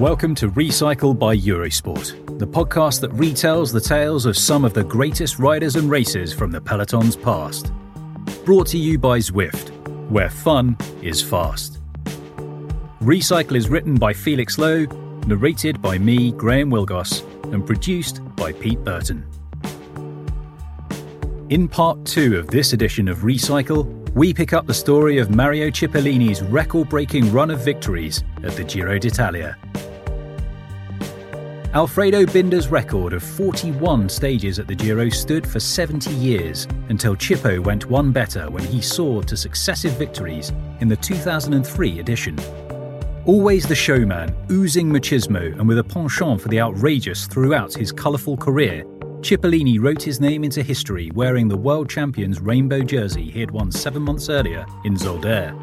Welcome to Recycle by Eurosport, the podcast that retells the tales of some of the greatest riders and racers from the peloton's past. Brought to you by Zwift, where fun is fast. Recycle is written by Felix Lowe, narrated by me, Graham Wilgoss, and produced by Pete Burton. In part two of this edition of Recycle, we pick up the story of Mario Cipollini's record breaking run of victories at the Giro d'Italia. Alfredo Binda's record of 41 stages at the Giro stood for 70 years until Chippo went one better when he soared to successive victories in the 2003 edition. Always the showman, oozing machismo and with a penchant for the outrageous throughout his colourful career, Cipollini wrote his name into history wearing the world champion's rainbow jersey he had won seven months earlier in Zolder.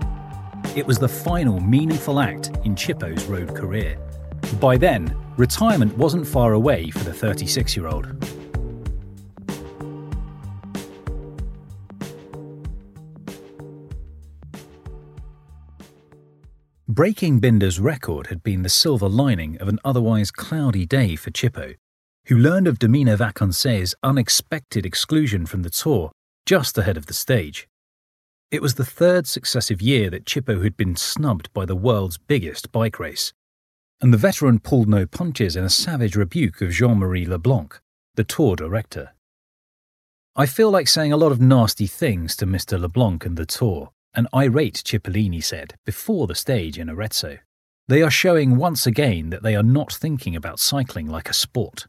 It was the final meaningful act in Chippo's road career. By then, retirement wasn't far away for the 36 year old. Breaking Binda's record had been the silver lining of an otherwise cloudy day for Chippo, who learned of Domina Vacanze's unexpected exclusion from the tour just ahead of the stage. It was the third successive year that Chippo had been snubbed by the world's biggest bike race, and the veteran pulled no punches in a savage rebuke of Jean Marie Leblanc, the tour director. I feel like saying a lot of nasty things to Mr. Leblanc and the tour, an irate Cipollini said before the stage in Arezzo. They are showing once again that they are not thinking about cycling like a sport.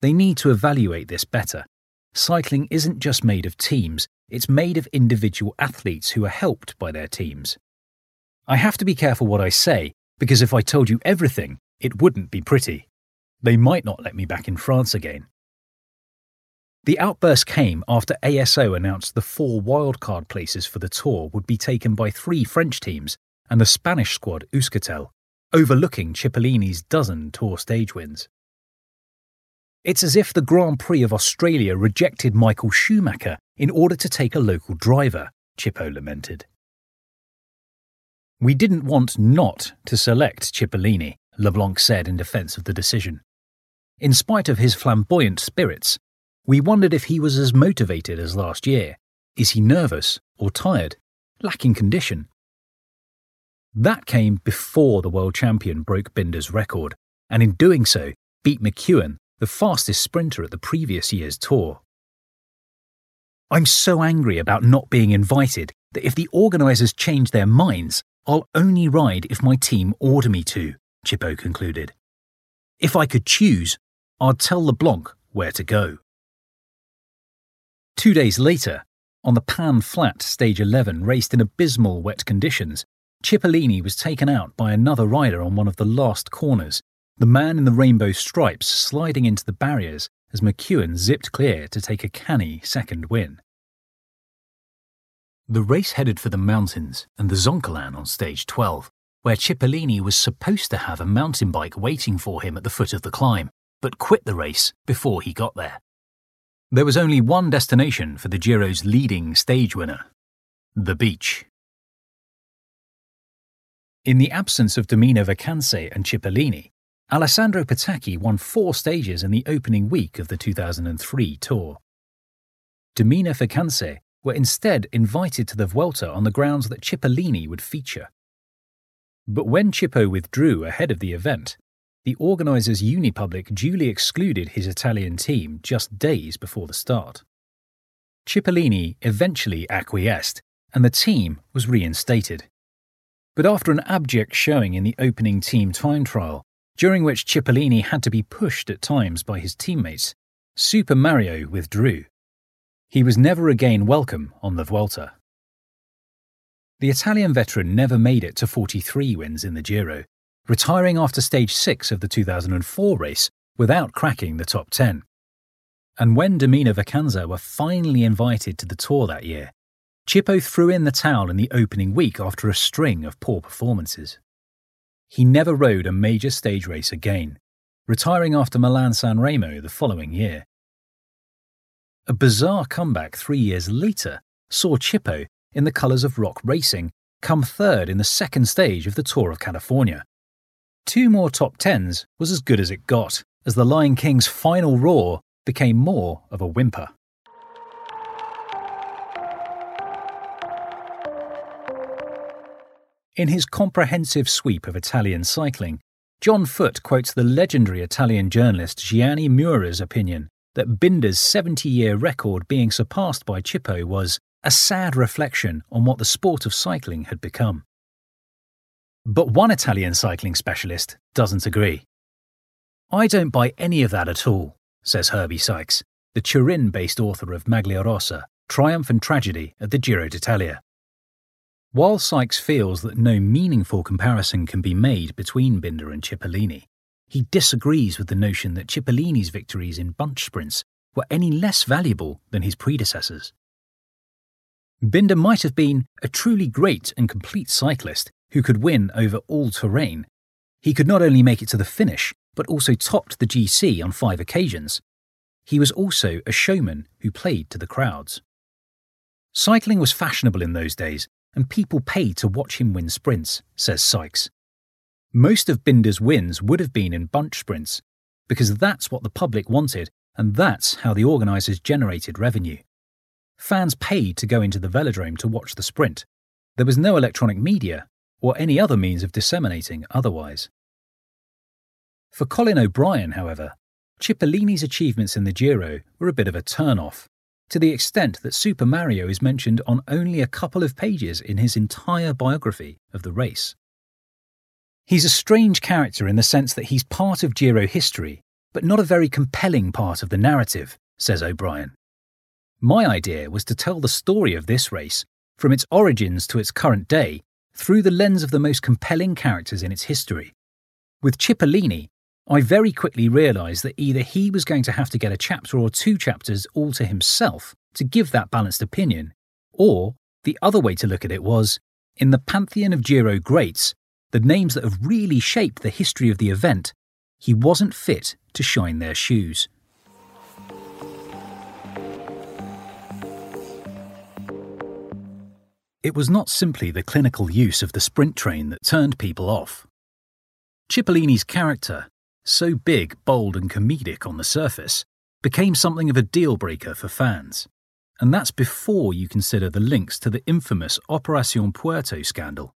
They need to evaluate this better. Cycling isn't just made of teams, it's made of individual athletes who are helped by their teams. I have to be careful what I say because if I told you everything, it wouldn't be pretty. They might not let me back in France again. The outburst came after ASO announced the four wildcard places for the tour would be taken by three French teams and the Spanish squad Euskaltel, overlooking Cipollini's dozen tour stage wins. It's as if the Grand Prix of Australia rejected Michael Schumacher in order to take a local driver, Chippo lamented. We didn't want not to select Cipollini, Leblanc said in defence of the decision. In spite of his flamboyant spirits, we wondered if he was as motivated as last year. Is he nervous or tired, lacking condition? That came before the world champion broke Binda's record, and in doing so, beat McEwen, the fastest sprinter at the previous year's tour. I'm so angry about not being invited that if the organisers change their minds, I'll only ride if my team order me to, Chippo concluded. If I could choose, I'd tell LeBlanc where to go. Two days later, on the Pan Flat Stage 11 raced in abysmal wet conditions, Cipollini was taken out by another rider on one of the last corners, the man in the rainbow stripes sliding into the barriers as McEwen zipped clear to take a canny second win. The race headed for the mountains and the Zoncolan on stage 12, where Cipollini was supposed to have a mountain bike waiting for him at the foot of the climb, but quit the race before he got there. There was only one destination for the Giro's leading stage winner the beach. In the absence of Domina Vacanze and Cipollini, Alessandro Petacchi won four stages in the opening week of the 2003 Tour. Domina Vacanze were instead invited to the Vuelta on the grounds that Cipollini would feature. But when Chippo withdrew ahead of the event, the organisers Unipublic duly excluded his Italian team just days before the start. Cipollini eventually acquiesced, and the team was reinstated. But after an abject showing in the opening team time trial, during which Cipollini had to be pushed at times by his teammates, Super Mario withdrew. He was never again welcome on the Vuelta. The Italian veteran never made it to 43 wins in the Giro, retiring after stage 6 of the 2004 race without cracking the top 10. And when Domina Vacanze were finally invited to the Tour that year, Chippo threw in the towel in the opening week after a string of poor performances. He never rode a major stage race again, retiring after Milan San Remo the following year. A bizarre comeback three years later saw Chippo, in the colours of Rock Racing, come third in the second stage of the Tour of California. Two more top tens was as good as it got, as the Lion King's final roar became more of a whimper. In his comprehensive sweep of Italian cycling, John Foot quotes the legendary Italian journalist Gianni Mura's opinion that Binda's 70 year record being surpassed by Chippo was a sad reflection on what the sport of cycling had become. But one Italian cycling specialist doesn't agree. I don't buy any of that at all, says Herbie Sykes, the Turin based author of Maglia Rossa, Triumph and Tragedy at the Giro d'Italia. While Sykes feels that no meaningful comparison can be made between Binder and Cipollini, he disagrees with the notion that Cipollini's victories in bunch sprints were any less valuable than his predecessors. Binda might have been a truly great and complete cyclist who could win over all terrain. He could not only make it to the finish, but also topped the GC on five occasions. He was also a showman who played to the crowds. Cycling was fashionable in those days, and people paid to watch him win sprints, says Sykes. Most of Binda's wins would have been in bunch sprints, because that's what the public wanted, and that's how the organisers generated revenue. Fans paid to go into the velodrome to watch the sprint. There was no electronic media or any other means of disseminating otherwise. For Colin O'Brien, however, Cipollini's achievements in the Giro were a bit of a turn-off, to the extent that Super Mario is mentioned on only a couple of pages in his entire biography of the race. He's a strange character in the sense that he's part of Giro history, but not a very compelling part of the narrative, says O'Brien. My idea was to tell the story of this race, from its origins to its current day, through the lens of the most compelling characters in its history. With Cipollini, I very quickly realised that either he was going to have to get a chapter or two chapters all to himself to give that balanced opinion, or the other way to look at it was in the pantheon of Giro greats, the names that have really shaped the history of the event, he wasn't fit to shine their shoes. It was not simply the clinical use of the sprint train that turned people off. Cipollini's character so big, bold, and comedic on the surface, became something of a deal breaker for fans. And that's before you consider the links to the infamous Operacion Puerto scandal.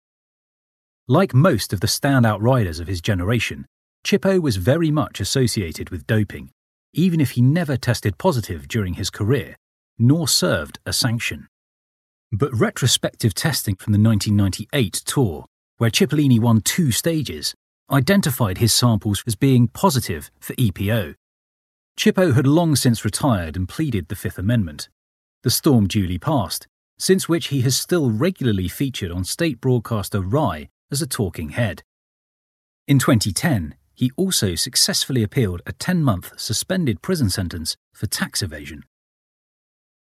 Like most of the standout riders of his generation, Chippo was very much associated with doping, even if he never tested positive during his career, nor served a sanction. But retrospective testing from the 1998 tour, where Cipollini won two stages, identified his samples as being positive for EPO. Chippo had long since retired and pleaded the Fifth Amendment. The storm duly passed, since which he has still regularly featured on state broadcaster Rai as a talking head. In 2010, he also successfully appealed a 10 month suspended prison sentence for tax evasion.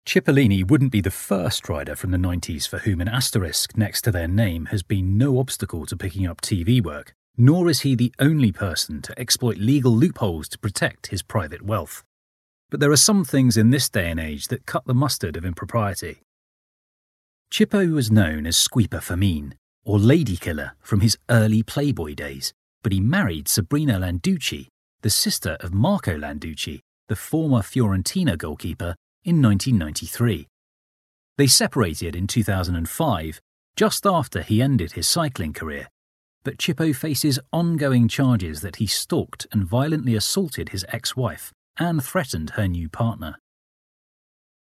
Cipollini wouldn't be the first rider from the 90s for whom an asterisk next to their name has been no obstacle to picking up TV work nor is he the only person to exploit legal loopholes to protect his private wealth. But there are some things in this day and age that cut the mustard of impropriety. Chippo was known as Sciupafemmine, or Lady Killer, from his early Playboy days, but he married Sabrina Landucci, the sister of Marco Landucci, the former Fiorentina goalkeeper, in 1993. They separated in 2005, just after he ended his cycling career, but Chippo faces ongoing charges that he stalked and violently assaulted his ex wife and threatened her new partner.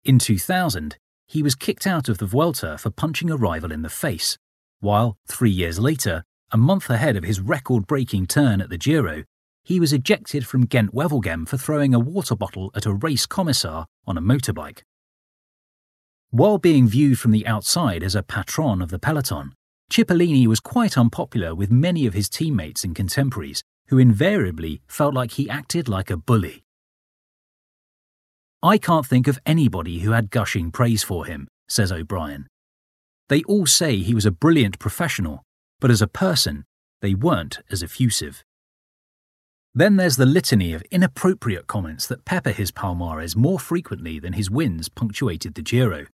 In 2000, he was kicked out of the Vuelta for punching a rival in the face, while, three years later, a month ahead of his record breaking turn at the Giro, he was ejected from Gent Wevelgem for throwing a water bottle at a race commissar on a motorbike. While being viewed from the outside as a patron of the peloton, Cipollini was quite unpopular with many of his teammates and contemporaries, who invariably felt like he acted like a bully. I can't think of anybody who had gushing praise for him, says O'Brien. They all say he was a brilliant professional, but as a person, they weren't as effusive. Then there's the litany of inappropriate comments that pepper his Palmares more frequently than his wins punctuated the Giro.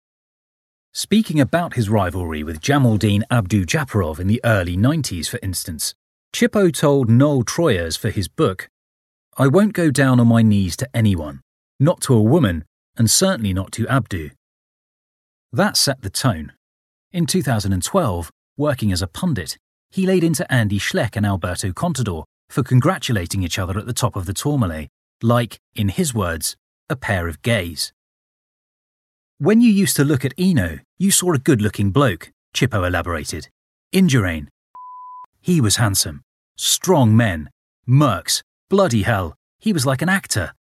Speaking about his rivalry with Djamolidine Abdoujaparov in the early 90s, for instance, Chippo told Noel Troyers for his book, I won't go down on my knees to anyone, not to a woman, and certainly not to Abdu. That set the tone. In 2012, working as a pundit, he laid into Andy Schleck and Alberto Contador for congratulating each other at the top of the Tourmalet, like, in his words, a pair of gays. When you used to look at Hinault, you saw a good looking bloke, Chippo elaborated. In Indurain. He was handsome. Strong men. Merckx. Bloody hell. He was like an actor.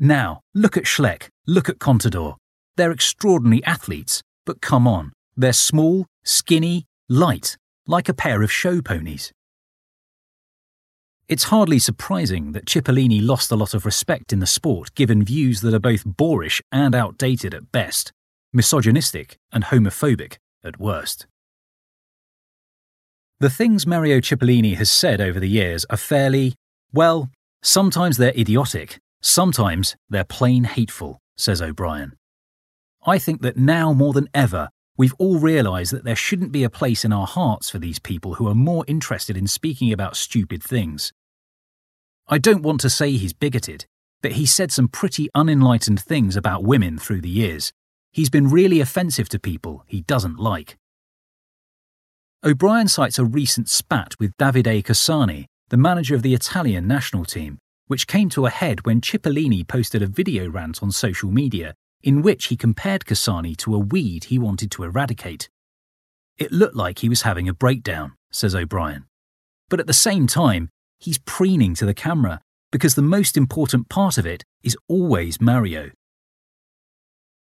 Now, look at Schleck, look at Contador. They're extraordinary athletes, but come on, they're small, skinny, light, like a pair of show ponies. It's hardly surprising that Cipollini lost a lot of respect in the sport given views that are both boorish and outdated at best, misogynistic and homophobic at worst. The things Mario Cipollini has said over the years are fairly, well, sometimes they're idiotic, sometimes they're plain hateful, says O'Brien. I think that now more than ever, we've all realised that there shouldn't be a place in our hearts for these people who are more interested in speaking about stupid things. I don't want to say he's bigoted, but he said some pretty unenlightened things about women through the years. He's been really offensive to people he doesn't like. O'Brien cites a recent spat with Davide Cassani, the manager of the Italian national team, which came to a head when Cipollini posted a video rant on social media in which he compared Cassani to a weed he wanted to eradicate. It looked like he was having a breakdown, says O'Brien. But at the same time, he's preening to the camera because the most important part of it is always Mario.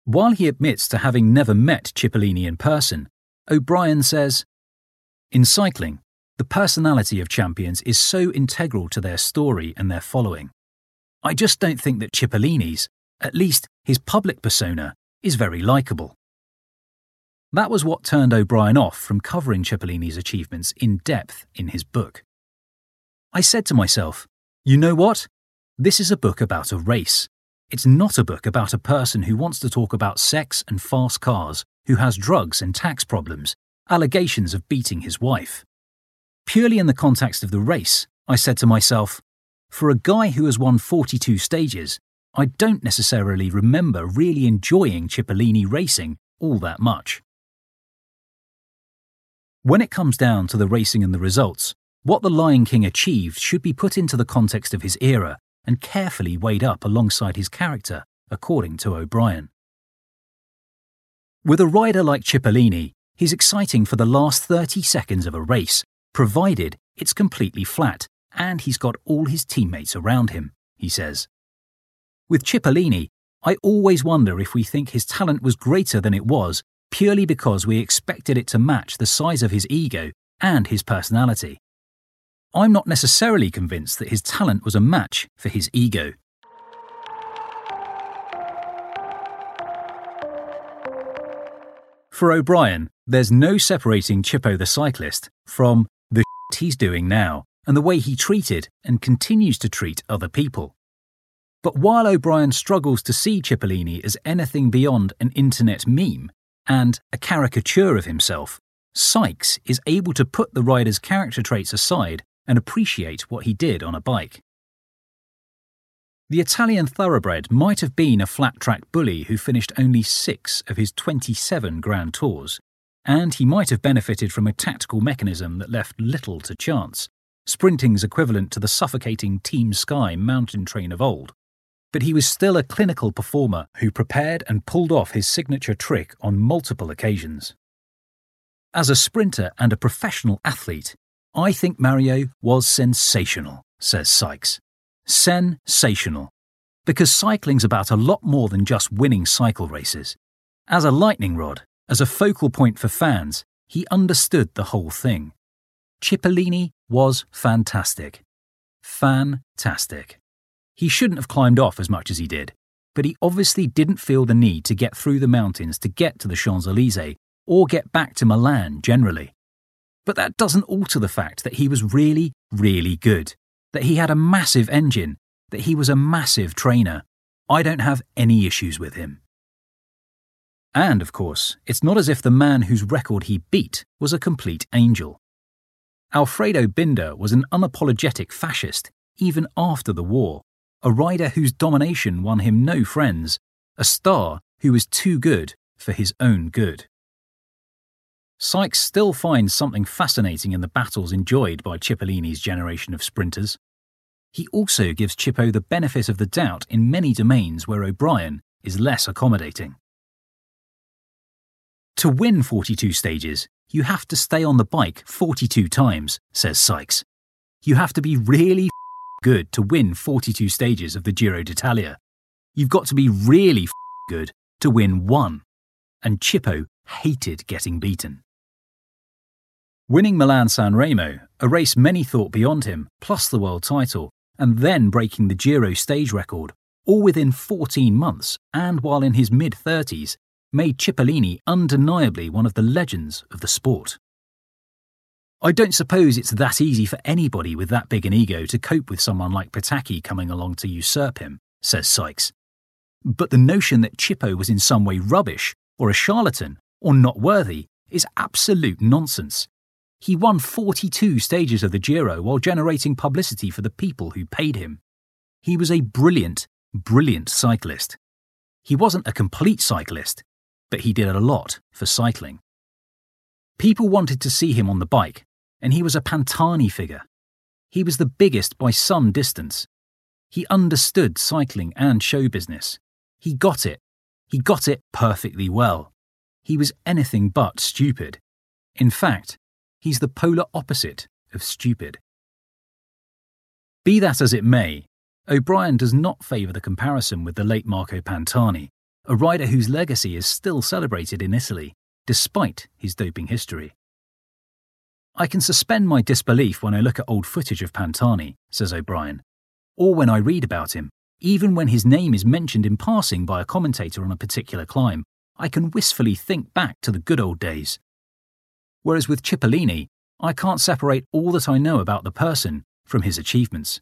While he admits to having never met Cipollini in person, O'Brien says, In cycling, the personality of champions is so integral to their story and their following. I just don't think that Cipollini's, at least his public persona, is very likeable. That was what turned O'Brien off from covering Cipollini's achievements in depth in his book. I said to myself, you know what? This is a book about a race. It's not a book about a person who wants to talk about sex and fast cars, who has drugs and tax problems, allegations of beating his wife. Purely in the context of the race, I said to myself, for a guy who has won 42 stages, I don't necessarily remember really enjoying Cipollini racing all that much. When it comes down to the racing and the results, what The Lion King achieved should be put into the context of his era and carefully weighed up alongside his character, according to O'Brien. With a rider like Cipollini, he's exciting for the last 30 seconds of a race, provided it's completely flat and he's got all his teammates around him, he says. With Cipollini, I always wonder if we think his talent was greater than it was purely because we expected it to match the size of his ego and his personality. I'm not necessarily convinced that his talent was a match for his ego. For O'Brien, there's no separating Chippo the cyclist from the he's doing now and the way he treated and continues to treat other people. But while O'Brien struggles to see Cipollini as anything beyond an internet meme and a caricature of himself, Sykes is able to put the rider's character traits aside and appreciate what he did on a bike. The Italian thoroughbred might have been a flat track bully who finished only six of his 27 Grand Tours, and he might have benefited from a tactical mechanism that left little to chance, sprinting's equivalent to the suffocating Team Sky mountain train of old. But he was still a clinical performer who prepared and pulled off his signature trick on multiple occasions. As a sprinter and a professional athlete, I think Mario was sensational, says Sykes. Sensational. Because cycling's about a lot more than just winning cycle races. As a lightning rod, as a focal point for fans, he understood the whole thing. Cipollini was fantastic. Fantastic. He shouldn't have climbed off as much as he did, but he obviously didn't feel the need to get through the mountains to get to the Champs Elysees or get back to Milan generally. But that doesn't alter the fact that he was really, really good that he had a massive engine, that he was a massive trainer. I don't have any issues with him. And, of course, it's not as if the man whose record he beat was a complete angel. Alfredo Binda was an unapologetic fascist, even after the war, a rider whose domination won him no friends, a star who was too good for his own good. Sykes still finds something fascinating in the battles enjoyed by Cipollini's generation of sprinters. He also gives Chippo the benefit of the doubt in many domains where O'Brien is less accommodating. To win 42 stages, you have to stay on the bike 42 times, says Sykes. You have to be really good to win 42 stages of the Giro d'Italia. You've got to be really good to win one. And Chippo hated getting beaten. Winning Milan San Remo, a race many thought beyond him, plus the world title, and then breaking the Giro stage record, all within 14 months and while in his mid 30s, made Cipollini undeniably one of the legends of the sport. I don't suppose it's that easy for anybody with that big an ego to cope with someone like Petacchi coming along to usurp him, says Sykes. But the notion that Chippo was in some way rubbish, or a charlatan, or not worthy is absolute nonsense. He won 42 stages of the Giro while generating publicity for the people who paid him. He was a brilliant, brilliant cyclist. He wasn't a complete cyclist, but he did a lot for cycling. People wanted to see him on the bike, and he was a Pantani figure. He was the biggest by some distance. He understood cycling and show business. He got it. He got it perfectly well. He was anything but stupid. In fact, He's the polar opposite of stupid. Be that as it may, O'Brien does not favour the comparison with the late Marco Pantani, a rider whose legacy is still celebrated in Italy, despite his doping history. I can suspend my disbelief when I look at old footage of Pantani, says O'Brien, or when I read about him, even when his name is mentioned in passing by a commentator on a particular climb. I can wistfully think back to the good old days whereas with Cipollini, I can't separate all that I know about the person from his achievements.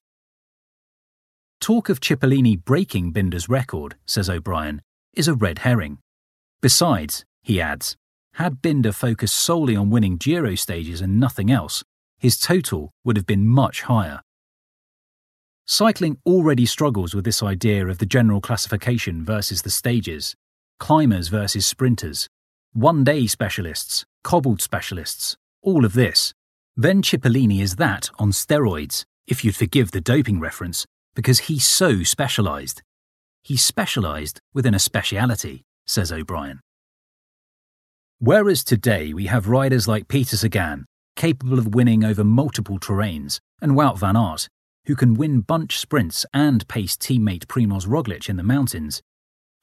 Talk of Cipollini breaking Binda's record, says O'Brien, is a red herring. Besides, he adds, had Binda focused solely on winning Giro stages and nothing else, his total would have been much higher. Cycling already struggles with this idea of the general classification versus the stages, climbers versus sprinters, one day specialists, cobbled specialists, all of this. Then Cipollini is that on steroids, if you'd forgive the doping reference, because he's so specialised. He's specialised within a speciality, says O'Brien. Whereas today we have riders like Peter Sagan, capable of winning over multiple terrains, and Wout van Aert, who can win bunch sprints and pace teammate Primoz Roglic in the mountains,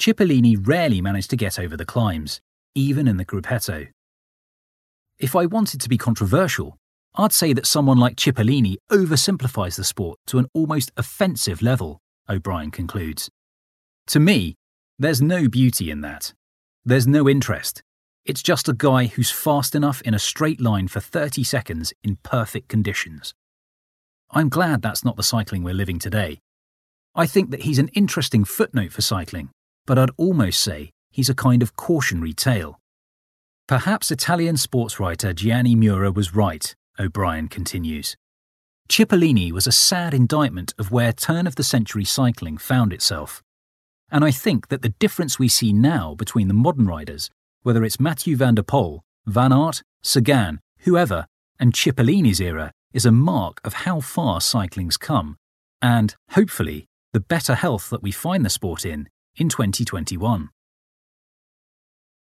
Cipollini rarely managed to get over the climbs, even in the gruppetto. If I wanted to be controversial, I'd say that someone like Cipollini oversimplifies the sport to an almost offensive level, O'Brien concludes. To me, there's no beauty in that. There's no interest. It's just a guy who's fast enough in a straight line for 30 seconds in perfect conditions. I'm glad that's not the cycling we're living today. I think that he's an interesting footnote for cycling, but I'd almost say he's a kind of cautionary tale. Perhaps Italian sports writer Gianni Mura was right, O'Brien continues. Cipollini was a sad indictment of where turn of the century cycling found itself. And I think that the difference we see now between the modern riders, whether it's Mathieu van der Poel, Van Aert, Sagan, whoever, and Cipollini's era, is a mark of how far cycling's come, and, hopefully, the better health that we find the sport in in 2021.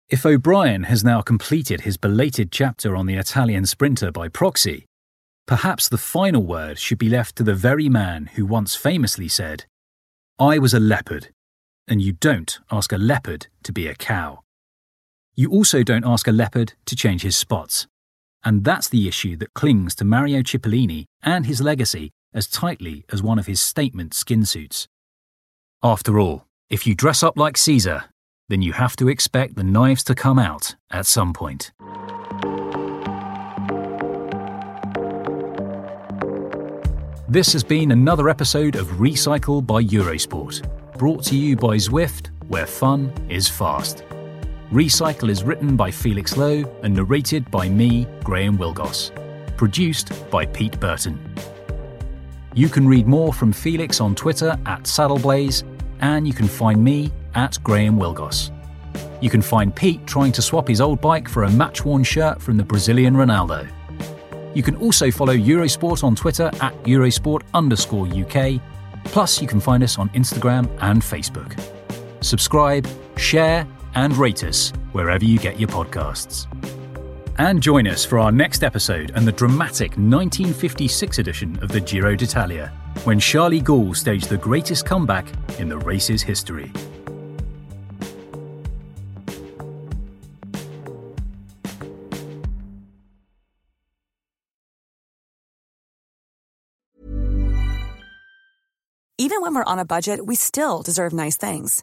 If O'Brien has now completed his belated chapter on the Italian sprinter by proxy, Perhaps the final word should be left to the very man who once famously said, I was a leopard, and you don't ask a leopard to be a cow. You also don't ask a leopard to change his spots. And that's the issue that clings to Mario Cipollini and his legacy as tightly as one of his statement skin suits. After all, if you dress up like Caesar, then you have to expect the knives to come out at some point. This has been another episode of Recycle by Eurosport, brought to you by Zwift, where fun is fast. Recycle is written by Felix Lowe and narrated by me, Graham Wilgoss. Produced by Pete Burton. You can read more from Felix on Twitter at Saddleblaze, and you can find me at Graham Wilgoss. You can find Pete trying to swap his old bike for a match worn shirt from the Brazilian Ronaldo. You can also follow Eurosport on Twitter at Eurosport underscore UK. Plus, you can find us on Instagram and Facebook. Subscribe, share, and rate us wherever you get your podcasts. And join us for our next episode and the dramatic 1956 edition of the Giro d'Italia, when Charly Gaul staged the greatest comeback in the race's history. Even when we're on a budget, we still deserve nice things.